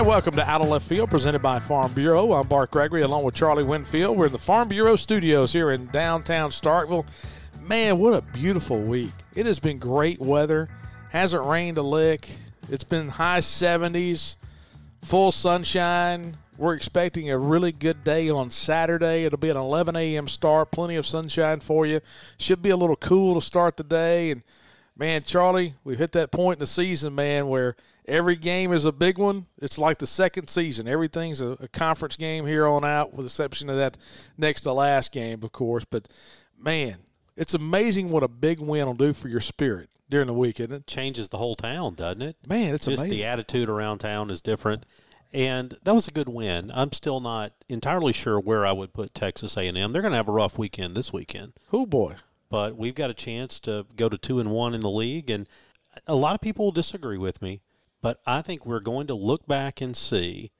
And welcome to Out of Left Field, presented by Farm Bureau. I'm Bart Gregory, along with Charlie Winfield. We're in the Farm Bureau studios here in downtown Starkville. Man, what a beautiful week! It has been great weather. Hasn't rained a lick. It's been high 70s, full sunshine. We're expecting a really good day on Saturday. It'll be an 11 a.m. start. Plenty of sunshine for you. Should be a little cool to start the day. And man, Charlie, we've hit that point in the season, man, where every game is a big one. It's like the second season. Everything's a, a, conference game here on out, with the exception of that next to last game, of course. But man, it's amazing what a big win will do for your spirit during the week, isn't it? Changes the whole town, doesn't it? Man, it's Just amazing. the attitude around town is different. And that was a good win. I'm still not entirely sure where I would put Texas A&M. They're going to have a rough weekend this weekend. Oh boy! But we've got a chance to go to two and one in the league, and a lot of people will disagree with me. But I think we're going to look back and see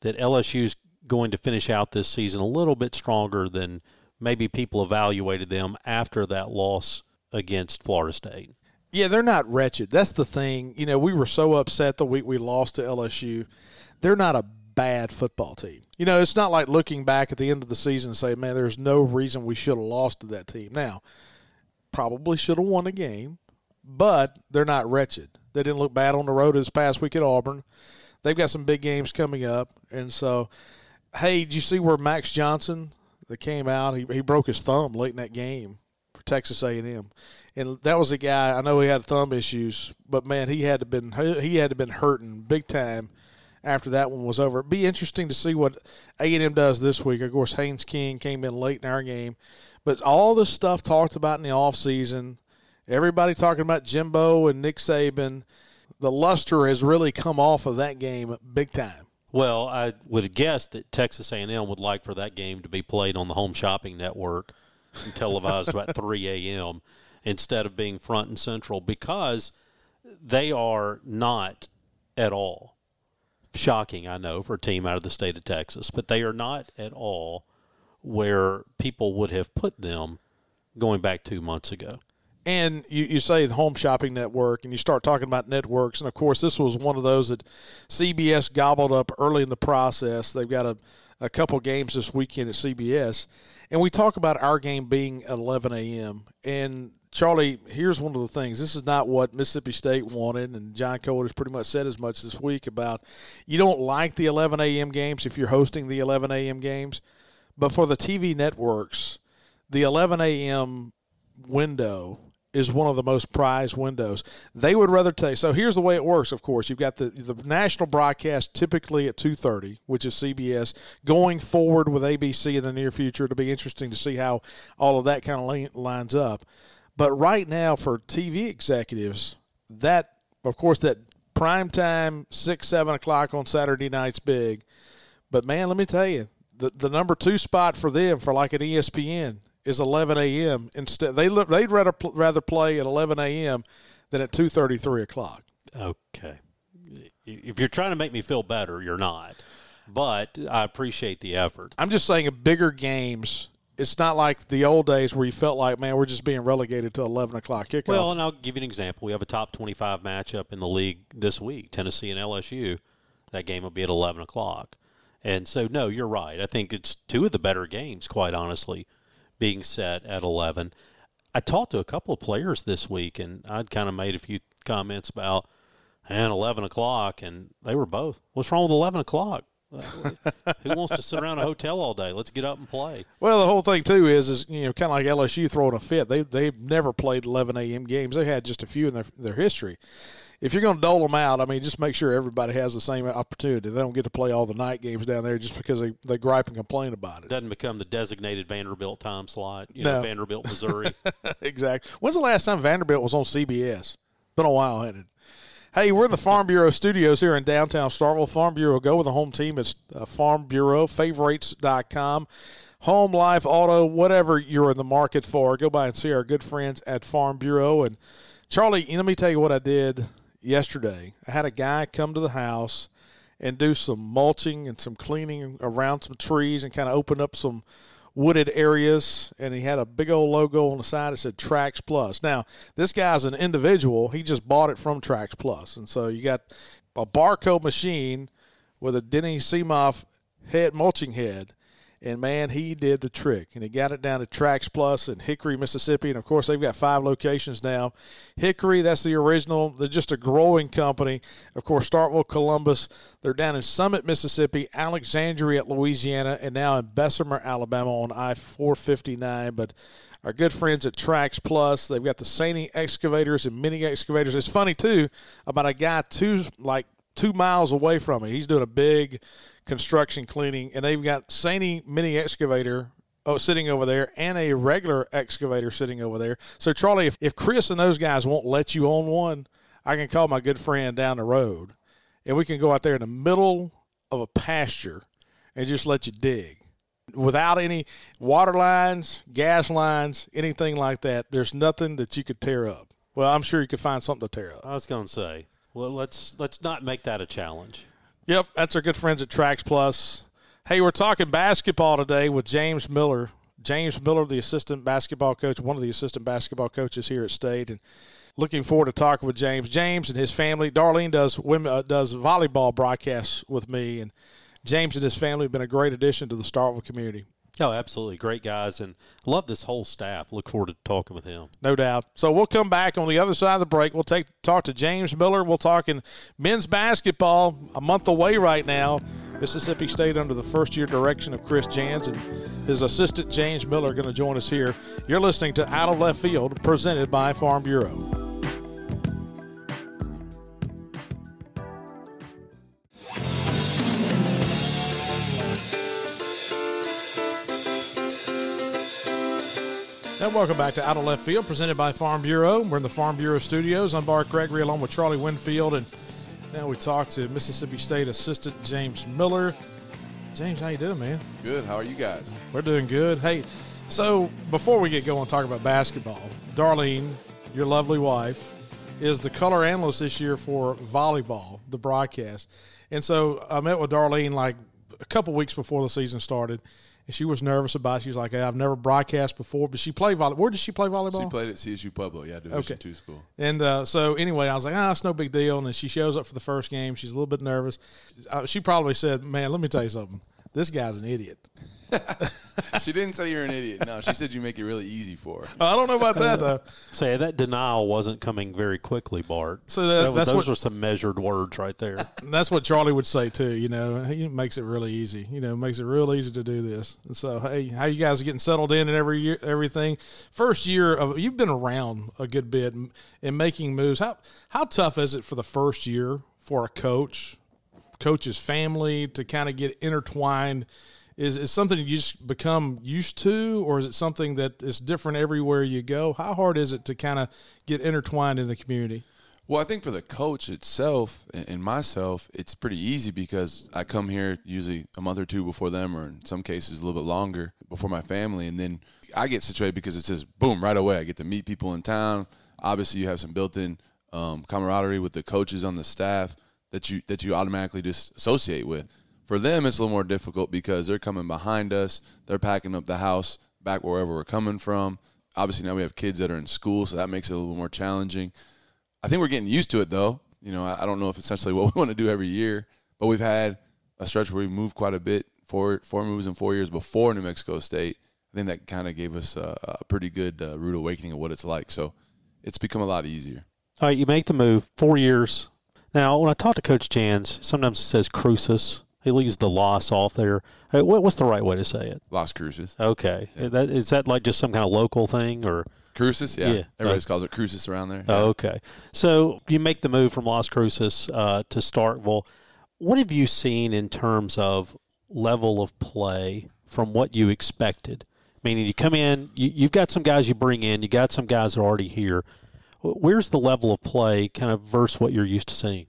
that LSU's going to finish out this season a little bit stronger than maybe people evaluated them after that loss against Florida State. Yeah, they're not wretched. That's the thing. You know, we were so upset the week we lost to LSU. They're not a bad football team. You know, it's not like looking back at the end of the season and say, man, there's no reason we should have lost to that team. Now, probably should have won a game, but they're not wretched. They didn't look bad on the road this past week at Auburn. They've got some big games coming up. And so, hey, did you see where Max Johnson that came out? He, he broke his thumb late in that game for Texas A&M, and that was a guy. I know he had thumb issues, but man, he had to been he had to been hurting big time after that one was over. It'd be interesting to see what A&M does this week. Of course, Haynes King came in late in our game, but all the stuff talked about in the off season, everybody talking about Jimbo and Nick Saban, the luster has really come off of that game big time. Well, I would guess that Texas A&M would like for that game to be played on the Home Shopping Network and televised about 3 a.m. instead of being front and central because they are not at all shocking, I know, for a team out of the state of Texas, but they are not at all where people would have put them going back two months ago. And you, you say the home shopping network, and you start talking about networks. And of course, this was one of those that CBS gobbled up early in the process. They've got a, a couple games this weekend at CBS. And we talk about our game being at 11 a.m. And Charlie, here's one of the things. This is not what Mississippi State wanted, and John Cohen has pretty much said as much this week about you don't like the 11 a.m. games if you're hosting the 11 a.m. games. But for the TV networks, the 11 a.m. window is one of the most prized windows. They would rather take. So here's the way it works. Of course, you've got the the national broadcast typically at 2:30, which is CBS. Going forward with ABC in the near future, it'll be interesting to see how all of that kind of lines up. But right now, for TV executives, that of course that prime time six seven o'clock on Saturday night's big. But man, let me tell you, the the number two spot for them for like an ESPN is 11 a.m. Instead, they look they'd rather rather play at 11 a.m. than at 2:33 o'clock. Okay, if you're trying to make me feel better, you're not. But I appreciate the effort. I'm just saying, in bigger games, it's not like the old days where you felt like, man, we're just being relegated to 11 o'clock kickoff. Well, and I'll give you an example. We have a top 25 matchup in the league this week, Tennessee and LSU. That game will be at 11 o'clock. And so, no, you're right. I think it's two of the better games, quite honestly being set at 11. I talked to a couple of players this week, and I'd kind of made a few comments about, and 11 o'clock, and they were both, what's wrong with 11 o'clock? Who wants to sit around a hotel all day? Let's get up and play. Well, the whole thing too is, is you know, kind of like LSU throwing a fit. They they've never played 11 a.m. games. They had just a few in their their history, if you're going to dole them out, I mean, just make sure everybody has the same opportunity. They don't get to play all the night games down there just because they, they gripe and complain about it. Doesn't become the designated Vanderbilt time slot. You No. know, Vanderbilt, Missouri. exactly. When's the last time Vanderbilt was on CBS? Been a while, hasn't it? Hey, we're in the Farm Bureau studios here in downtown Starkville. Farm Bureau, go with the home team. It's uh, Farm Bureau, favorites.com. Home, life, auto, whatever you're in the market for, go by and see our good friends at Farm Bureau. And Charlie, let me tell you what I did yesterday. I had a guy come to the house and do some mulching and some cleaning around some trees and kind of open up some wooded areas and he had a big old logo on the side that said Trax Plus. Now, this guy's an individual. He just bought it from Trax Plus. And so you got a barcode machine with a Denis Cimaf head mulching head. And man, he did the trick. And he got it down to Trax Plus in Hickory, Mississippi. And of course, they've got five locations now. Hickory, that's the original. They're just a growing company. Of course, Starkville, Columbus. They're down in Summit, Mississippi, Alexandria, Louisiana, and now in Bessemer, Alabama on I 459. But our good friends at Trax Plus, they've got the SANY excavators and mini excavators. It's funny, too, about a guy two, like, two miles away from me. He's doing a big construction cleaning, and they've got SANY mini excavator oh, sitting over there and a regular excavator sitting over there. So, Charlie, if, if Chris and those guys won't let you own one, I can call my good friend down the road, and we can go out there in the middle of a pasture and just let you dig. Without any water lines, gas lines, anything like that, there's nothing that you could tear up. Well, I'm sure you could find something to tear up. I was going to say, well, let's let's not make that a challenge. Yep, that's our good friends at Trax Plus. Hey, we're talking basketball today with James Miller. James Miller, the assistant basketball coach, one of the assistant basketball coaches here at State, and looking forward to talking with James. James and his family. Darlene does women uh, does volleyball broadcasts with me, and James and his family have been a great addition to the Starkville community. Oh, absolutely. Great guys. And love this whole staff. Look forward to talking with him. No doubt. So we'll come back on the other side of the break. We'll take talk to James Miller. We'll talk in men's basketball a month away right now. Mississippi State under the first year direction of Chris Jans and his assistant James Miller are going to join us here. You're listening to Out of Left Field presented by Farm Bureau. And welcome back to Out of Left Field, presented by Farm Bureau. We're in the Farm Bureau studios. I'm Bart Gregory, along with Charlie Winfield, and now we talk to Mississippi State assistant James Miller. James, how you doing, man? Good. How are you guys? We're doing good. Hey, so before we get going, talk about basketball. Darlene, your lovely wife, is the color analyst this year for volleyball, the broadcast. And so I met with Darlene like a couple weeks before the season started, and she was nervous about it. She was like, hey, I've never broadcast before, but she played volleyball. Where did she play volleyball? She played at CSU Pueblo, yeah, Division Okay. two school. And uh, so anyway, I was like, ah, it's no big deal. And then she shows up for the first game. She's a little bit nervous. Uh, she probably said, man, let me tell you something. This guy's an idiot. she didn't say you're an idiot. No, she said you make it really easy for her. I don't know about that though. Say that denial wasn't coming very quickly, Bart. So that- That that's those what- were some measured words right there. That's what Charlie would say too. You know, he makes it really easy. You know, makes it real easy to do this. And so, hey, how you guys are getting settled in and every year, everything. First year of you've been around a good bit and, and making moves. How how tough is it for the first year for a coach, coach's family to kind of get intertwined? Is something you just become used to, or is it something that is different everywhere you go? How hard is it to kind of get intertwined in the community? Well, I think for the coach itself and and myself, it's pretty easy because I come here usually a month or two before them, or in some cases a little bit longer before my family, and then I get situated because it's just boom right away. I get to meet people in town. Obviously, you have some built-in um, camaraderie with the coaches on the staff that you that you automatically just associate with. For them, it's a little more difficult because they're coming behind us. They're packing up the house back wherever we're coming from. Obviously, now we have kids that are in school, so that makes it a little more challenging. I think we're getting used to it though. You know, I, don't know if it's essentially what we want to do every year, but we've had a stretch where we've moved quite a bit, four four moves in four years before New Mexico State. I think that kind of gave us a, a pretty good uh, rude awakening of what it's like. So it's become a lot easier. All right, you make the move, four years. Now, when I talk to Coach Jans, sometimes it says Cruces. He leaves the loss off there. Hey, what, what's the right way to say it? Las Cruces. Okay, that is that like just some kind of local thing, or Cruces, yeah. Yeah. Everybody calls it Cruces around there. Oh, okay. So you make the move from Las Cruces uh, to Starkville. What have you seen in terms of level of play from what you expected? Meaning, you come in, you, you've got some guys you bring in, you got some guys that are already here. Where's the level of play kind of versus what you're used to seeing?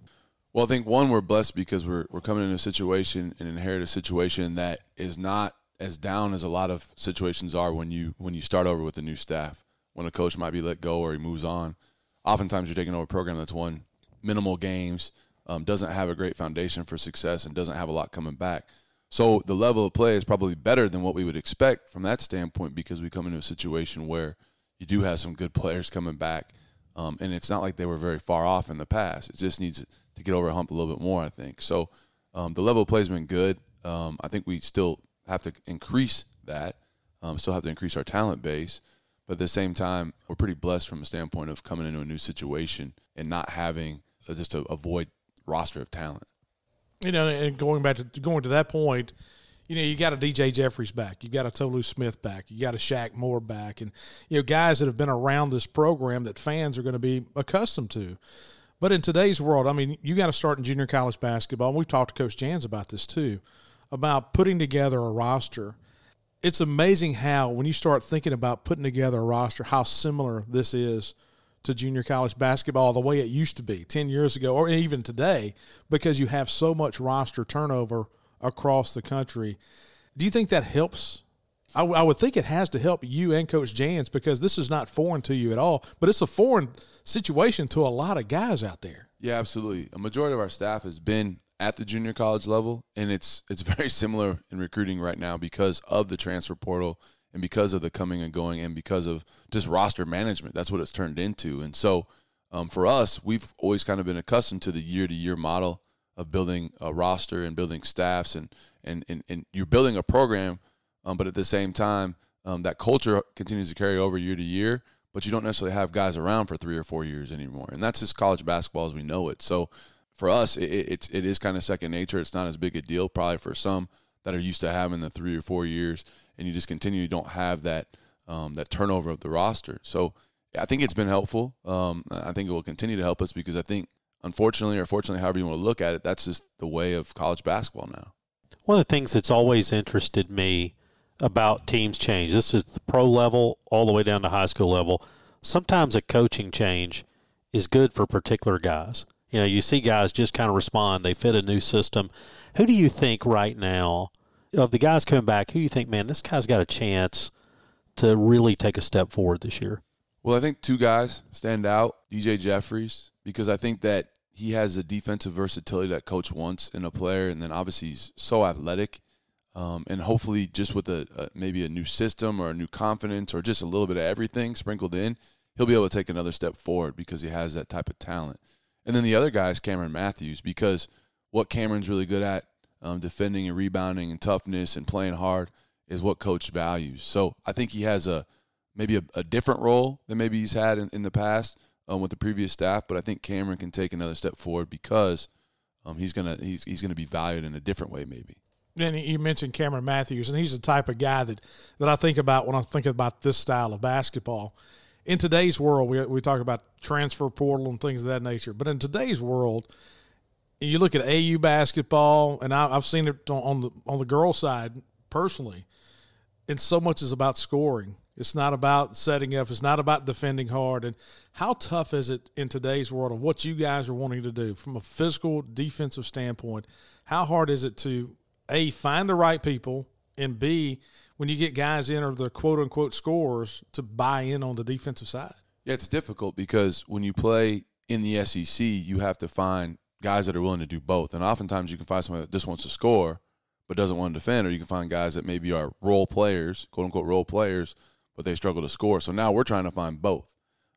Well, I think one, we're blessed because we're we're coming into a situation and inherit a situation that is not as down as a lot of situations are when you when you start over with a new staff. When a coach might be let go or he moves on, oftentimes you're taking over a program that's won minimal games, um, doesn't have a great foundation for success, and doesn't have a lot coming back. So the level of play is probably better than what we would expect from that standpoint because we come into a situation where you do have some good players coming back, um, and it's not like they were very far off in the past. It just needs to get over a hump a little bit more, I think. So um, the level of play has been good. Um, I think we still have to increase that, um, still have to increase our talent base. But at the same time, we're pretty blessed from a standpoint of coming into a new situation and not having uh, just a, a void roster of talent. You know, and going back to going to that point, you know, you got a DJ Jeffries back, you got a Tolu Smith back, you got a Shaq Moore back, and you know, guys that have been around this program that fans are going to be accustomed to. But in today's world, I mean, you got to start in junior college basketball. And we've talked to Coach Jans about this too, about putting together a roster. It's amazing how, when you start thinking about putting together a roster, how similar this is to junior college basketball the way it used to be 10 years ago or even today because you have so much roster turnover across the country. Do you think that helps? I, w- I would think it has to help you and Coach Jans because this is not foreign to you at all, but it's a foreign situation to a lot of guys out there. Yeah, absolutely. A majority of our staff has been at the junior college level, and it's it's very similar in recruiting right now because of the transfer portal and because of the coming and going and because of just roster management. That's what it's turned into. And so um, for us, we've always kind of been accustomed to the year to year model of building a roster and building staffs and and and, and you're building a program, um, but at the same time, um, that culture continues to carry over year to year but you don't necessarily have guys around for three or four years anymore. And that's just college basketball as we know it. So for us, it, it is kind of second nature. It's not as big a deal probably for some that are used to having the three or four years, and you just continue don't have that um, that turnover of the roster. So I think it's been helpful. Um, I think it will continue to help us because I think, unfortunately or fortunately, however you want to look at it, that's just the way of college basketball now. One of the things that's always interested me about teams change. This is the pro level all the way down to high school level. Sometimes a coaching change is good for particular guys. You know, you see guys just kind of respond. They fit a new system. Who do you think right now of the guys coming back? Who do you think, man, this guy's got a chance to really take a step forward this year? Well, I think two guys stand out. DJ Jeffries, because I think that he has the defensive versatility that coach wants in a player, and then obviously he's so athletic um, and hopefully, just with a, a, maybe a new system or a new confidence or just a little bit of everything sprinkled in, he'll be able to take another step forward because he has that type of talent. And then the other guy is Cameron Matthews because what Cameron's really good at, um, defending and rebounding and toughness and playing hard, is what coach values. So I think he has a maybe a, a different role than maybe he's had in, in the past um, with the previous staff. But I think Cameron can take another step forward because um, he's gonna he's he's gonna be valued in a different way maybe and you mentioned Cameron Matthews, and he's the type of guy that, that I think about when I think about this style of basketball. In today's world, we, we talk about transfer portal and things of that nature, but in today's world, you look at AAU basketball, and I, have seen it on, the on the girl side personally, and so much is about scoring. It's not about setting up. It's not about defending hard. And how tough is it in today's world of what you guys are wanting to do from a physical defensive standpoint? How hard is it to a find the right people, and b when you get guys in or the quote unquote scores to buy in on the defensive side. Yeah, it's difficult because when you play in the SEC, you have to find guys that are willing to do both, and oftentimes you can find someone that just wants to score but doesn't want to defend, or you can find guys that maybe are role players, quote unquote role players, but they struggle to score. So now we're trying to find both,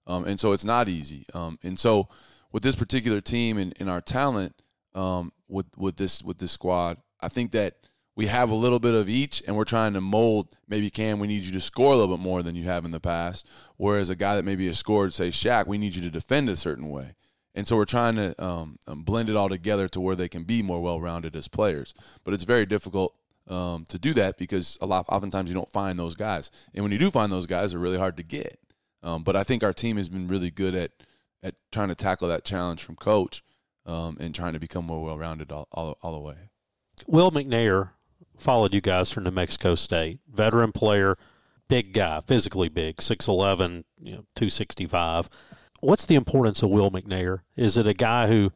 um, and so it's not easy. Um, and so with this particular team and, and our talent, um, with with this with this squad, I think that we have a little bit of each, and we're trying to mold. Maybe Cam, we need you to score a little bit more than you have in the past. Whereas a guy that maybe has scored, say Shaq, we need you to defend a certain way. And so we're trying to um, um, blend it all together to where they can be more well-rounded as players. But it's very difficult um, to do that because a lot, oftentimes you don't find those guys, and when you do find those guys, they're really hard to get. Um, but I think our team has been really good at at trying to tackle that challenge from coach um, and trying to become more well rounded all, all, all the way. Will McNair followed you guys from New Mexico State, veteran player, big guy, physically big, 6'11, you know, 265. What's the importance of Will McNair? Is it a guy who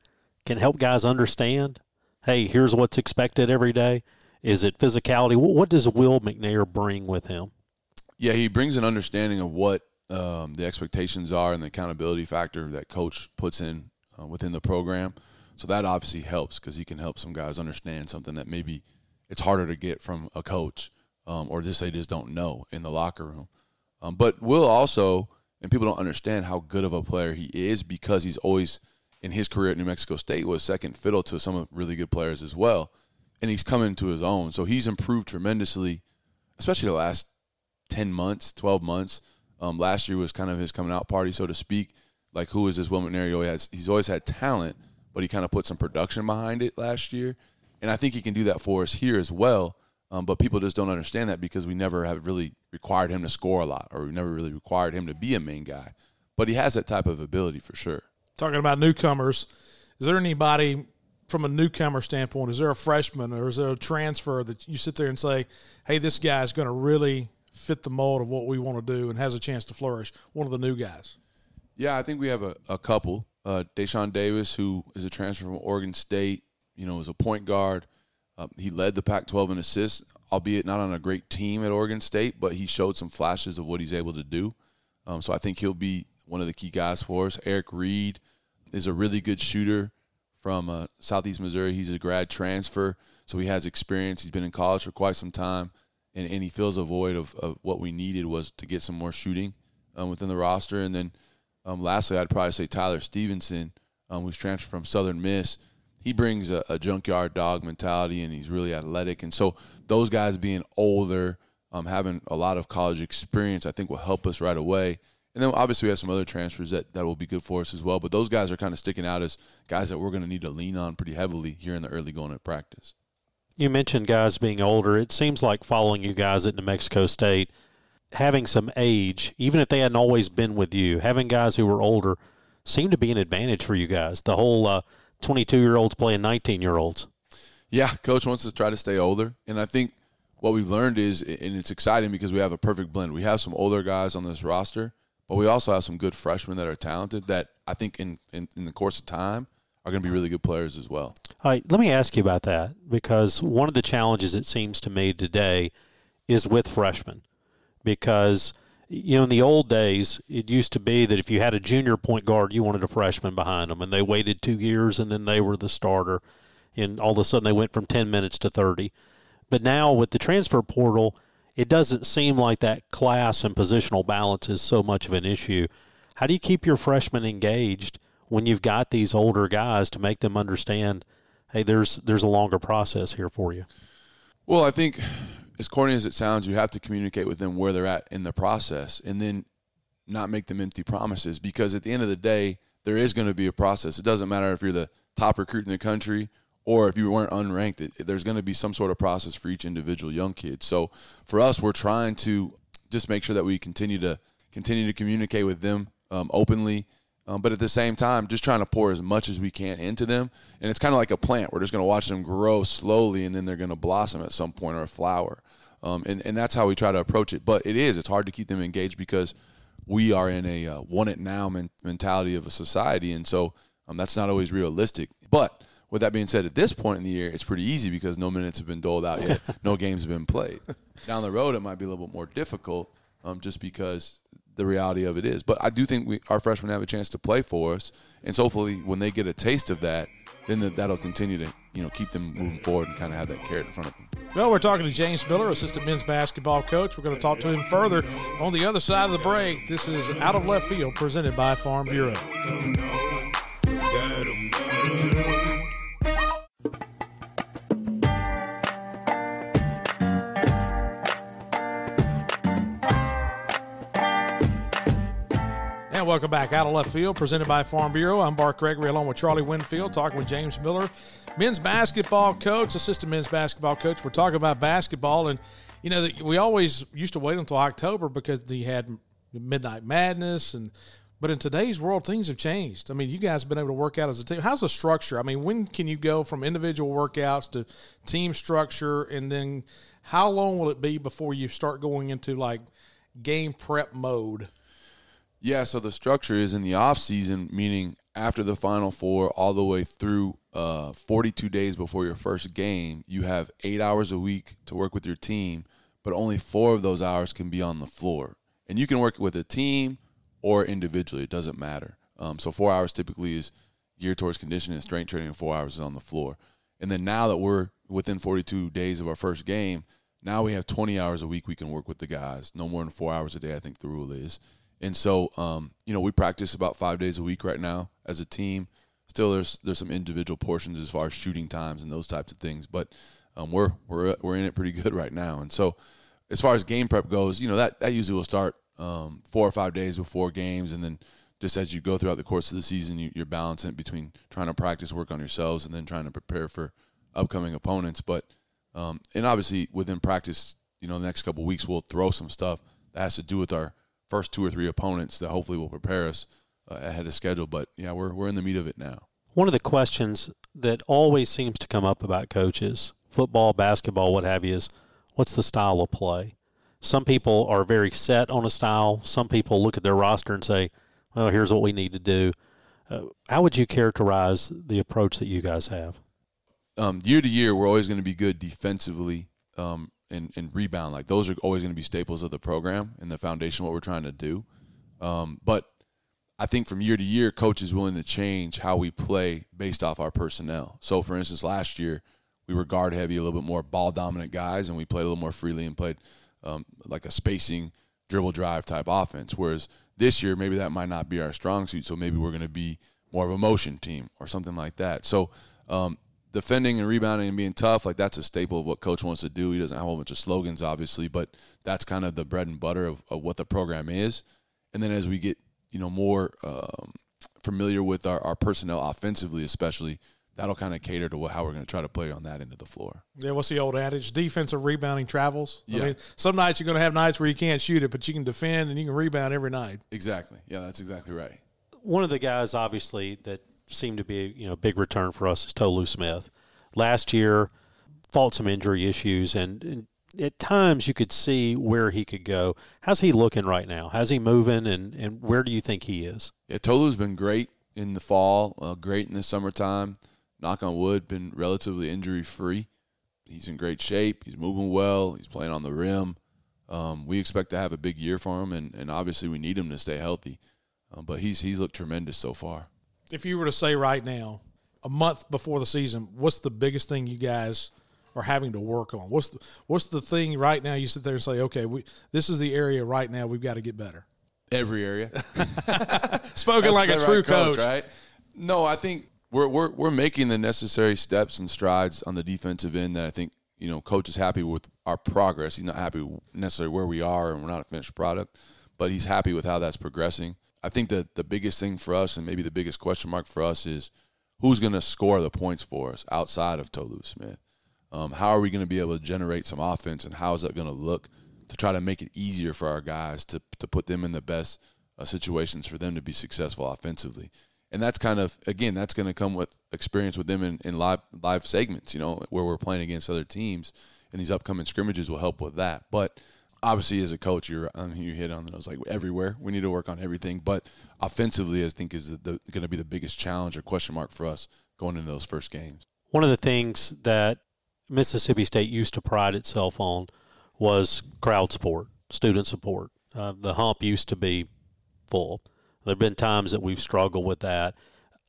can help guys understand, hey, here's what's expected every day? Is it physicality? What does Will McNair bring with him? Yeah, he brings an understanding of what um, the expectations are and the accountability factor that coach puts in uh, within the program. So that obviously helps because he can help some guys understand something that maybe it's harder to get from a coach um, or just they just don't know in the locker room. Um, but Will also, and people don't understand how good of a player he is because he's always in his career at New Mexico State was second fiddle to some really good players as well, and he's coming to his own. So he's improved tremendously, especially the last ten months, twelve months. Um, last year was kind of his coming out party, so to speak. Like who is this Will McNair? He has, he's always had talent, but he kind of put some production behind it last year, and I think he can do that for us here as well. Um, but people just don't understand that because we never have really required him to score a lot, or we never really required him to be a main guy. But he has that type of ability for sure. Talking about newcomers, is there anybody from a newcomer standpoint? Is there a freshman or is there a transfer that you sit there and say, "Hey, this guy is going to really fit the mold of what we want to do and has a chance to flourish"? One of the new guys. Yeah, I think we have a, a couple. Uh, Dashawn Davis, who is a transfer from Oregon State, you know, is a point guard. Uh, he led the Pac-12 in assists, albeit not on a great team at Oregon State, but he showed some flashes of what he's able to do. Um, so I think he'll be one of the key guys for us. Eric Reed is a really good shooter from uh, Southeast Missouri. He's a grad transfer, so he has experience. He's been in college for quite some time, and, and he fills a void of, of what we needed was to get some more shooting um, within the roster. And then um, lastly, I'd probably say Tyler Stevenson, um, who's transferred from Southern Miss he brings a, a, junkyard dog mentality and he's really athletic. And so those guys being older, um, having a lot of college experience, I think will help us right away. And then obviously we have some other transfers that, that will be good for us as well. But those guys are kind of sticking out as guys that we're going to need to lean on pretty heavily here in the early going at practice. You mentioned guys being older. It seems like following you guys at New Mexico State, having some age, even if they hadn't always been with you, having guys who were older seemed to be an advantage for you guys. The whole uh, 22 year olds playing 19 year olds. Yeah, coach wants to try to stay older. And I think what we've learned is, and it's exciting because we have a perfect blend. We have some older guys on this roster, but we also have some good freshmen that are talented that I think in, in, in the course of time are going to be really good players as well. All right, let me ask you about that because one of the challenges it seems to me today is with freshmen because you know, in the old days, it used to be that if you had a junior point guard, you wanted a freshman behind them, and they waited two years and then they were the starter, and all of a sudden they went from 10 minutes to 30. But now with the transfer portal, it doesn't seem like that class and positional balance is so much of an issue. How do you keep your freshmen engaged when you've got these older guys to make them understand, hey, there's there's a longer process here for you? Well, I think as corny as it sounds, you have to communicate with them where they're at in the process and then not make them empty promises because at the end of the day, there is going to be a process. It doesn't matter if you're the top recruit in the country or if you weren't unranked, it, there's going to be some sort of process for each individual young kid. So for us, we're trying to just make sure that we continue to continue to communicate with them um, openly um, but at the same time, just trying to pour as much as we can into them. And it's kind of like a plant. We're just going to watch them grow slowly, and then they're going to blossom at some point or a flower. Um, and, and that's how we try to approach it. But it is, it's hard to keep them engaged because we are in a uh, want it now men- mentality of a society. And so um, that's not always realistic. But with that being said, at this point in the year, it's pretty easy because no minutes have been doled out yet, no games have been played. Down the road, it might be a little bit more difficult um, just because the reality of it is. But I do think we, our freshmen have a chance to play for us, and so hopefully when they get a taste of that, then the, that'll continue to you know keep them moving forward and kind of have that carrot in front of them. Well, we're talking to James Miller, assistant men's basketball coach. We're going to talk to him further on the other side of the break. This is Out of Left Field, presented by Farm Bureau. Welcome back. Out of left field, presented by Farm Bureau. I'm Bart Gregory along with Charlie Winfield, talking with James Miller, men's basketball coach, assistant men's basketball coach. We're talking about basketball, and you know we always used to wait until October because he had Midnight Madness and but in today's world, things have changed. I mean, you guys have been able to work out as a team. How's the structure? I mean, when can you go from individual workouts to team structure? And then how long will it be before you start going into like game prep mode? Yeah, so the structure is in the off season, meaning after the Final Four, all the way through uh, 42 days before your first game, you have eight hours a week to work with your team, but only four of those hours can be on the floor. And you can work with a team or individually. It doesn't matter. Um, so four hours typically is geared towards conditioning and strength training, and four hours is on the floor. And then now that we're within 42 days of our first game, now we have 20 hours a week we can work with the guys. No more than four hours a day, I think the rule is. And so, um, you know, we practice about five days a week right now as a team. Still, there's there's some individual portions as far as shooting times and those types of things, but um, we're we're we're in it pretty good right now. And so, as far as game prep goes, you know that that usually will start um, four or five days before games, and then just as you go throughout the course of the season, you, you're balancing between trying to practice, work on yourselves, and then trying to prepare for upcoming opponents. But um, and obviously within practice, you know, the next couple weeks we'll throw some stuff that has to do with our first two or three opponents that hopefully will prepare us uh, ahead of schedule. But yeah, we're we're in the meat of it now. One of the questions that always seems to come up about coaches, football, basketball, what have you, is what's the style of play? Some people are very set on a style. Some people look at their roster and say, well, here's what we need to do. Uh, how would you characterize the approach that you guys have? Um, year to year, we're always going to be good defensively um, and, and rebound. Like those are always going to be staples of the program and the foundation what we're trying to do. Um, but I think from year to year, coach is willing to change how we play based off our personnel. So, for instance, last year we were guard heavy, a little bit more ball dominant guys, and we played a little more freely and played – um, like a spacing dribble drive type offense. Whereas this year, maybe that might not be our strong suit. So maybe we're going to be more of a motion team or something like that. So um, defending and rebounding and being tough, like that's a staple of what coach wants to do. He doesn't have a whole bunch of slogans, obviously, but that's kind of the bread and butter of, of what the program is. And then as we get, you know, more um, familiar with our, our personnel offensively, especially – that'll kind of cater to how we're going to try to play on that end of the floor. Yeah, what's the old adage? Defensive rebounding travels. Yeah. I mean, some nights you're going to have nights where you can't shoot it, but you can defend and you can rebound every night. Exactly. Yeah, that's exactly right. One of the guys, obviously, that seemed to be you know big return for us is Tolu Smith. Last year, fought some injury issues, and, and at times you could see where he could go. How's he looking right now? How's he moving, and, and where do you think he is? Yeah, Tolu's been great in the fall, uh, great in the summertime knock on wood, been relatively injury free. He's in great shape. He's moving well. He's playing on the rim. Um, we expect to have a big year for him, and, and obviously we need him to stay healthy. Um, but he's he's looked tremendous so far. If you were to say right now, a month before the season, what's the biggest thing you guys are having to work on? What's the, what's the thing right now you sit there and say, okay, we this is the area right now we've got to get better. Every area. Spoken like a true right coach, coach, right? No, I think we're we're we're making the necessary steps and strides on the defensive end that I think you know coach is happy with our progress. He's not happy necessarily where we are and we're not a finished product, but he's happy with how that's progressing. I think that the biggest thing for us and maybe the biggest question mark for us is who's going to score the points for us outside of Tolu Smith. Um, how are we going to be able to generate some offense and how is that going to look to try to make it easier for our guys to to put them in the best uh, situations for them to be successful offensively and that's kind of again that's going to come with experience with them in, in live live segments you know where we're playing against other teams and these upcoming scrimmages will help with that but obviously as a coach you're I mean, you hit on those like everywhere we need to work on everything but offensively i think is going to be the biggest challenge or question mark for us going into those first games one of the things that mississippi state used to pride itself on was crowd support student support uh, the hump used to be full there have been times that we've struggled with that.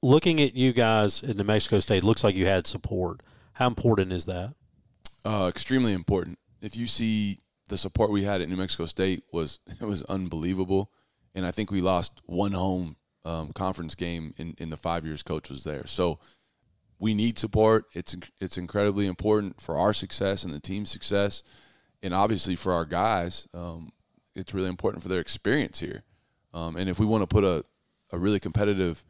Looking at you guys in New Mexico State, looks like you had support. How important is that? Uh, extremely important. If you see the support we had at New Mexico State was it was unbelievable, and I think we lost one home um, conference game in, in the five years coach was there. So we need support. It's it's incredibly important for our success and the team's success, and obviously for our guys. Um, it's really important for their experience here. Um, and if we want to put a, a really competitive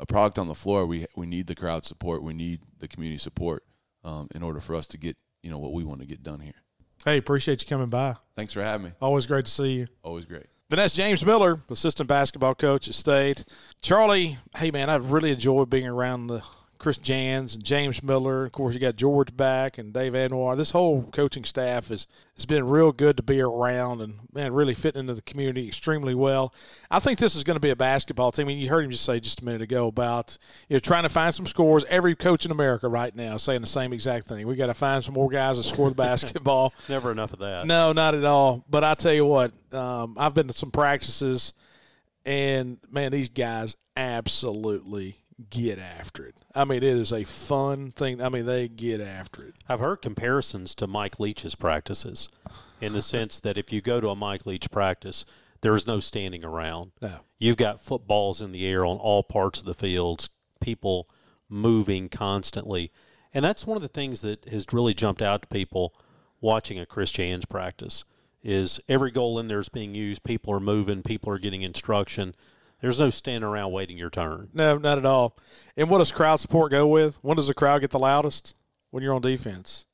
a product on the floor, we we need the crowd support, we need the community support um, in order for us to get you know what we want to get done here. Hey, appreciate you coming by. Thanks for having me. Always great to see you. Always great. And that's James Miller, assistant basketball coach at State. Charlie, hey man, I've really enjoyed being around the Chris Jans and James Miller. Of course, you got George back and Dave Anwar. This whole coaching staff has has been real good to be around and man, really fitting into the community extremely well. I think this is going to be a basketball team. I mean, you heard him just say just a minute ago about you know trying to find some scores. Every coach in America right now is saying the same exact thing. We got to find some more guys to score the basketball. Never enough of that. No, not at all. But I tell you what, um, I've been to some practices, and man, these guys absolutely get after it. I mean, it is a fun thing. I mean, they get after it. I've heard comparisons to Mike Leach's practices in the sense that if you go to a Mike Leach practice, there is no standing around. No. You've got footballs in the air on all parts of the fields, people moving constantly. And that's one of the things that has really jumped out to people watching a Chris Jans practice is every goal in there is being used, people are moving, people are getting instruction. There's no standing around waiting your turn. No, not at all. And what does crowd support go with? When does the crowd get the loudest? When you're on defense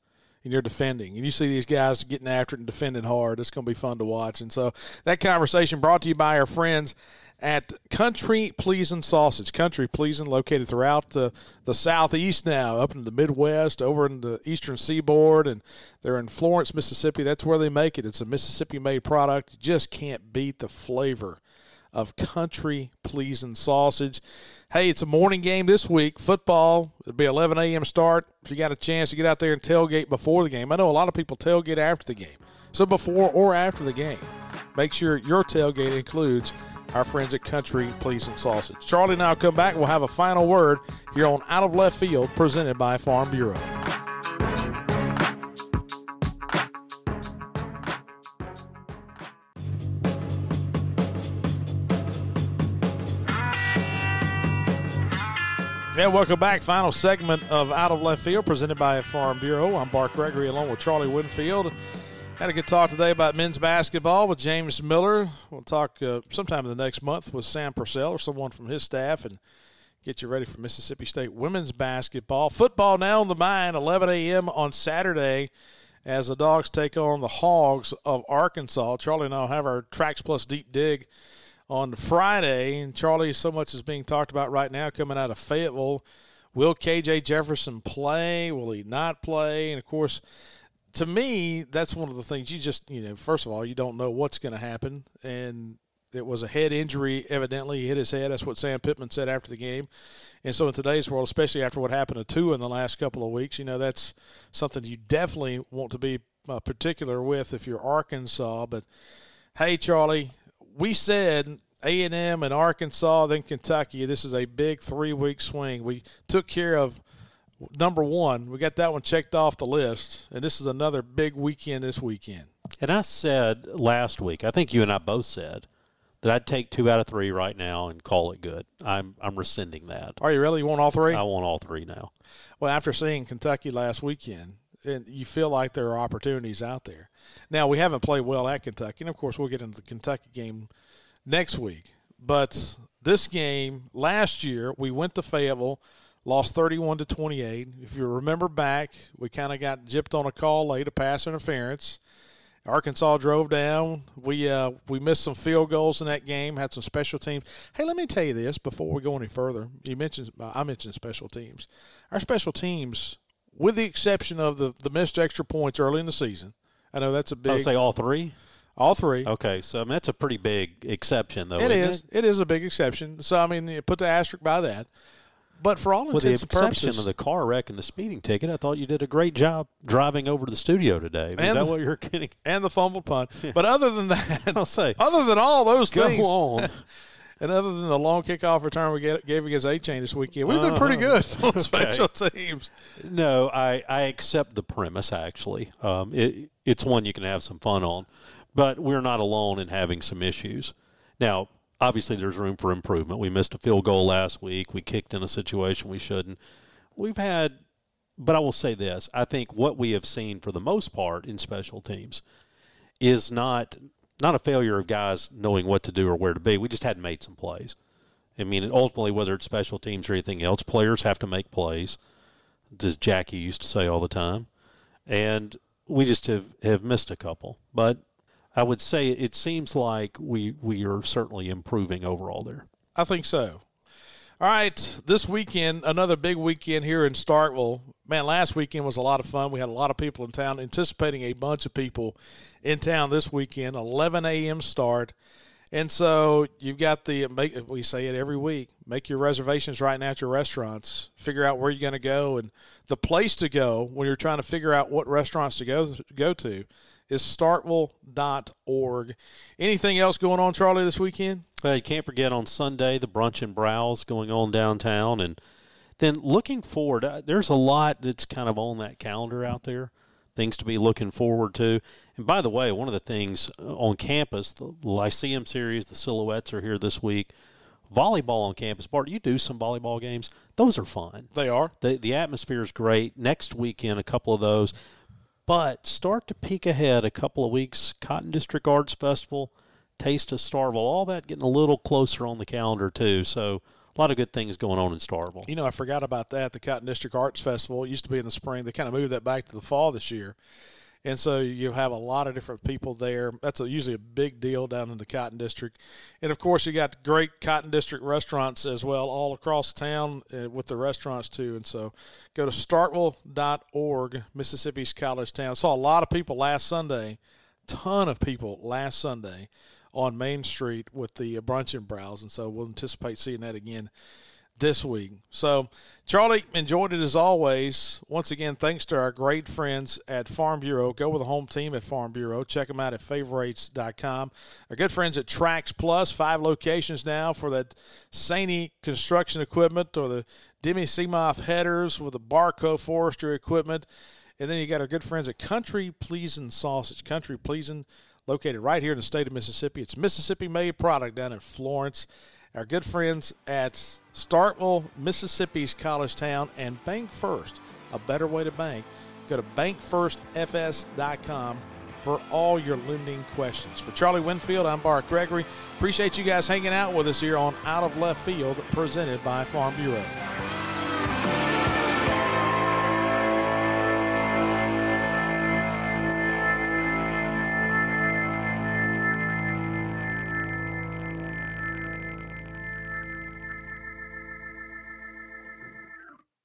and you're defending. And you see these guys getting after it and defending hard. It's going to be fun to watch. And so that conversation brought to you by our friends at Country Pleasing Sausage. Country Pleasing, located throughout the, the southeast now, up in the Midwest, over in the eastern seaboard, and they're in Florence, Mississippi. That's where they make it. It's a Mississippi made product. You just can't beat the flavor of country pleasing sausage. Hey, it's a morning game this week. Football. It'll be 11 a.m. start. If you got a chance to get out there and tailgate before the game, I know a lot of people tailgate after the game. So before or after the game, make sure your tailgate includes our friends at Country Pleasing Sausage. Charlie and I'll come back. We'll have a final word here on Out of Left Field, presented by Farm Bureau. And welcome back. Final segment of Out of Left Field presented by Farm Bureau. I'm Bart Gregory along with Charlie Winfield. Had a good talk today about men's basketball with James Miller. We'll talk uh, sometime in the next month with Sam Purcell or someone from his staff and get you ready for Mississippi State women's basketball. Football now on the mind, 11 a.m. on Saturday as the Dogs take on the Hogs of Arkansas. Charlie and I will have our Trax Plus Deep Dig on Friday. And Charlie, so much is being talked about right now coming out of Fayetteville. Will KJ Jefferson play? Will he not play? And of course, to me, that's one of the things you just, you know, first of all, you don't know what's going to happen. And it was a head injury, evidently. He hit his head. That's what Sam Pittman said after the game. And so, in today's world, especially after what happened to two in the last couple of weeks, you know, that's something you definitely want to be uh, particular with if you're Arkansas. But hey, Charlie, we said A&M and Arkansas, then Kentucky. This is a big three-week swing. We took care of number one. We got that one checked off the list, and this is another big weekend this weekend. And I said last week, I think you and I both said that I'd take two out of three right now and call it good. I'm I'm rescinding that. Are you really? You want all three? I want all three now. Well, after seeing Kentucky last weekend, and you feel like there are opportunities out there. Now we haven't played well at Kentucky, and of course we'll get into the Kentucky game next week. But this game last year, we went to Fayetteville, lost 31 to 28. If you remember back, we kind of got gypped on a call late, a pass interference. Arkansas drove down. We uh, we missed some field goals in that game. Had some special teams. Hey, let me tell you this before we go any further. You mentioned I mentioned special teams. Our special teams, with the exception of the the missed extra points early in the season. I know that's a big. I'll say all three. All three. Okay, so I mean, that's a pretty big exception, though. It is. It? it is a big exception. So I mean, you put the asterisk by that. But for all With the intents and exception of the car wreck and the speeding ticket, I thought you did a great job driving over to the studio today. Is And that the- what you're getting? and the fumbled punt. But other than that, I'll say. other than all those Go things, on. and other than the long kickoff return we get, gave against A Chain this weekend, we've been pretty good on special teams. No, I, I accept the premise. Actually, um, it, it's one you can have some fun on, but we're not alone in having some issues. Now, obviously, there's room for improvement. We missed a field goal last week. We kicked in a situation we shouldn't. We've had, but I will say this: I think what we have seen for the most part in special teams is not not a failure of guys knowing what to do or where to be. We just hadn't made some plays. I mean, ultimately, whether it's special teams or anything else, players have to make plays as Jackie used to say all the time. And we just have, have missed a couple. But I would say it seems like we we are certainly improving overall there. I think so. All right, this weekend, another big weekend here in Starkville. Man, last weekend was a lot of fun. We had a lot of people in town, anticipating a bunch of people in town this weekend. 11 a.m. start. And so you've got the make we say it every week. Make your reservations right now at your restaurants. Figure out where you're going to go and the place to go when you're trying to figure out what restaurants to go go to is starkville.org. Anything else going on, Charlie, this weekend? Well, you can't forget on Sunday the brunch and browse going on downtown, and then looking forward, uh, there's a lot that's kind of on that calendar out there, things to be looking forward to. And by the way, one of the things uh, on campus, the Lyceum series, the Silhouettes are here this week. Volleyball on campus, Bart. You do some volleyball games; those are fun. They are. The the atmosphere is great. Next weekend, a couple of those. But start to peek ahead a couple of weeks. Cotton District Arts Festival, Taste of Starkville, all that getting a little closer on the calendar too. So a lot of good things going on in Starkville. You know, I forgot about that. The Cotton District Arts Festival used to be in the spring. They kind of moved that back to the fall this year. And so you have a lot of different people there. That's a, usually a big deal down in the Cotton District. And of course, you got great Cotton District restaurants as well, all across town uh, with the restaurants too. And so go to starkville.org, Mississippi's college town. Saw a lot of people last Sunday, ton of people last Sunday on Main Street with the uh, brunch and browse. And so we'll anticipate seeing that again this week. So, Charlie, enjoyed it as always. Once again, thanks to our great friends at Farm Bureau. Go with the home team at Farm Bureau. Check them out at favorites.com. Our good friends at Trax Plus, five locations now for that SANY construction equipment or the Denis Cimaf headers with the Barko forestry equipment. And then you got our good friends at Country Pleasing Sausage. Country Pleasing, located right here in the state of Mississippi. It's Mississippi made product down in Florence our good friends at Starkville, Mississippi's college town, and Bank First, a better way to bank. Go to bankfirstfs.com for all your lending questions. For Charlie Winfield, I'm Bart Gregory. Appreciate you guys hanging out with us here on Out of Left Field, presented by Farm Bureau.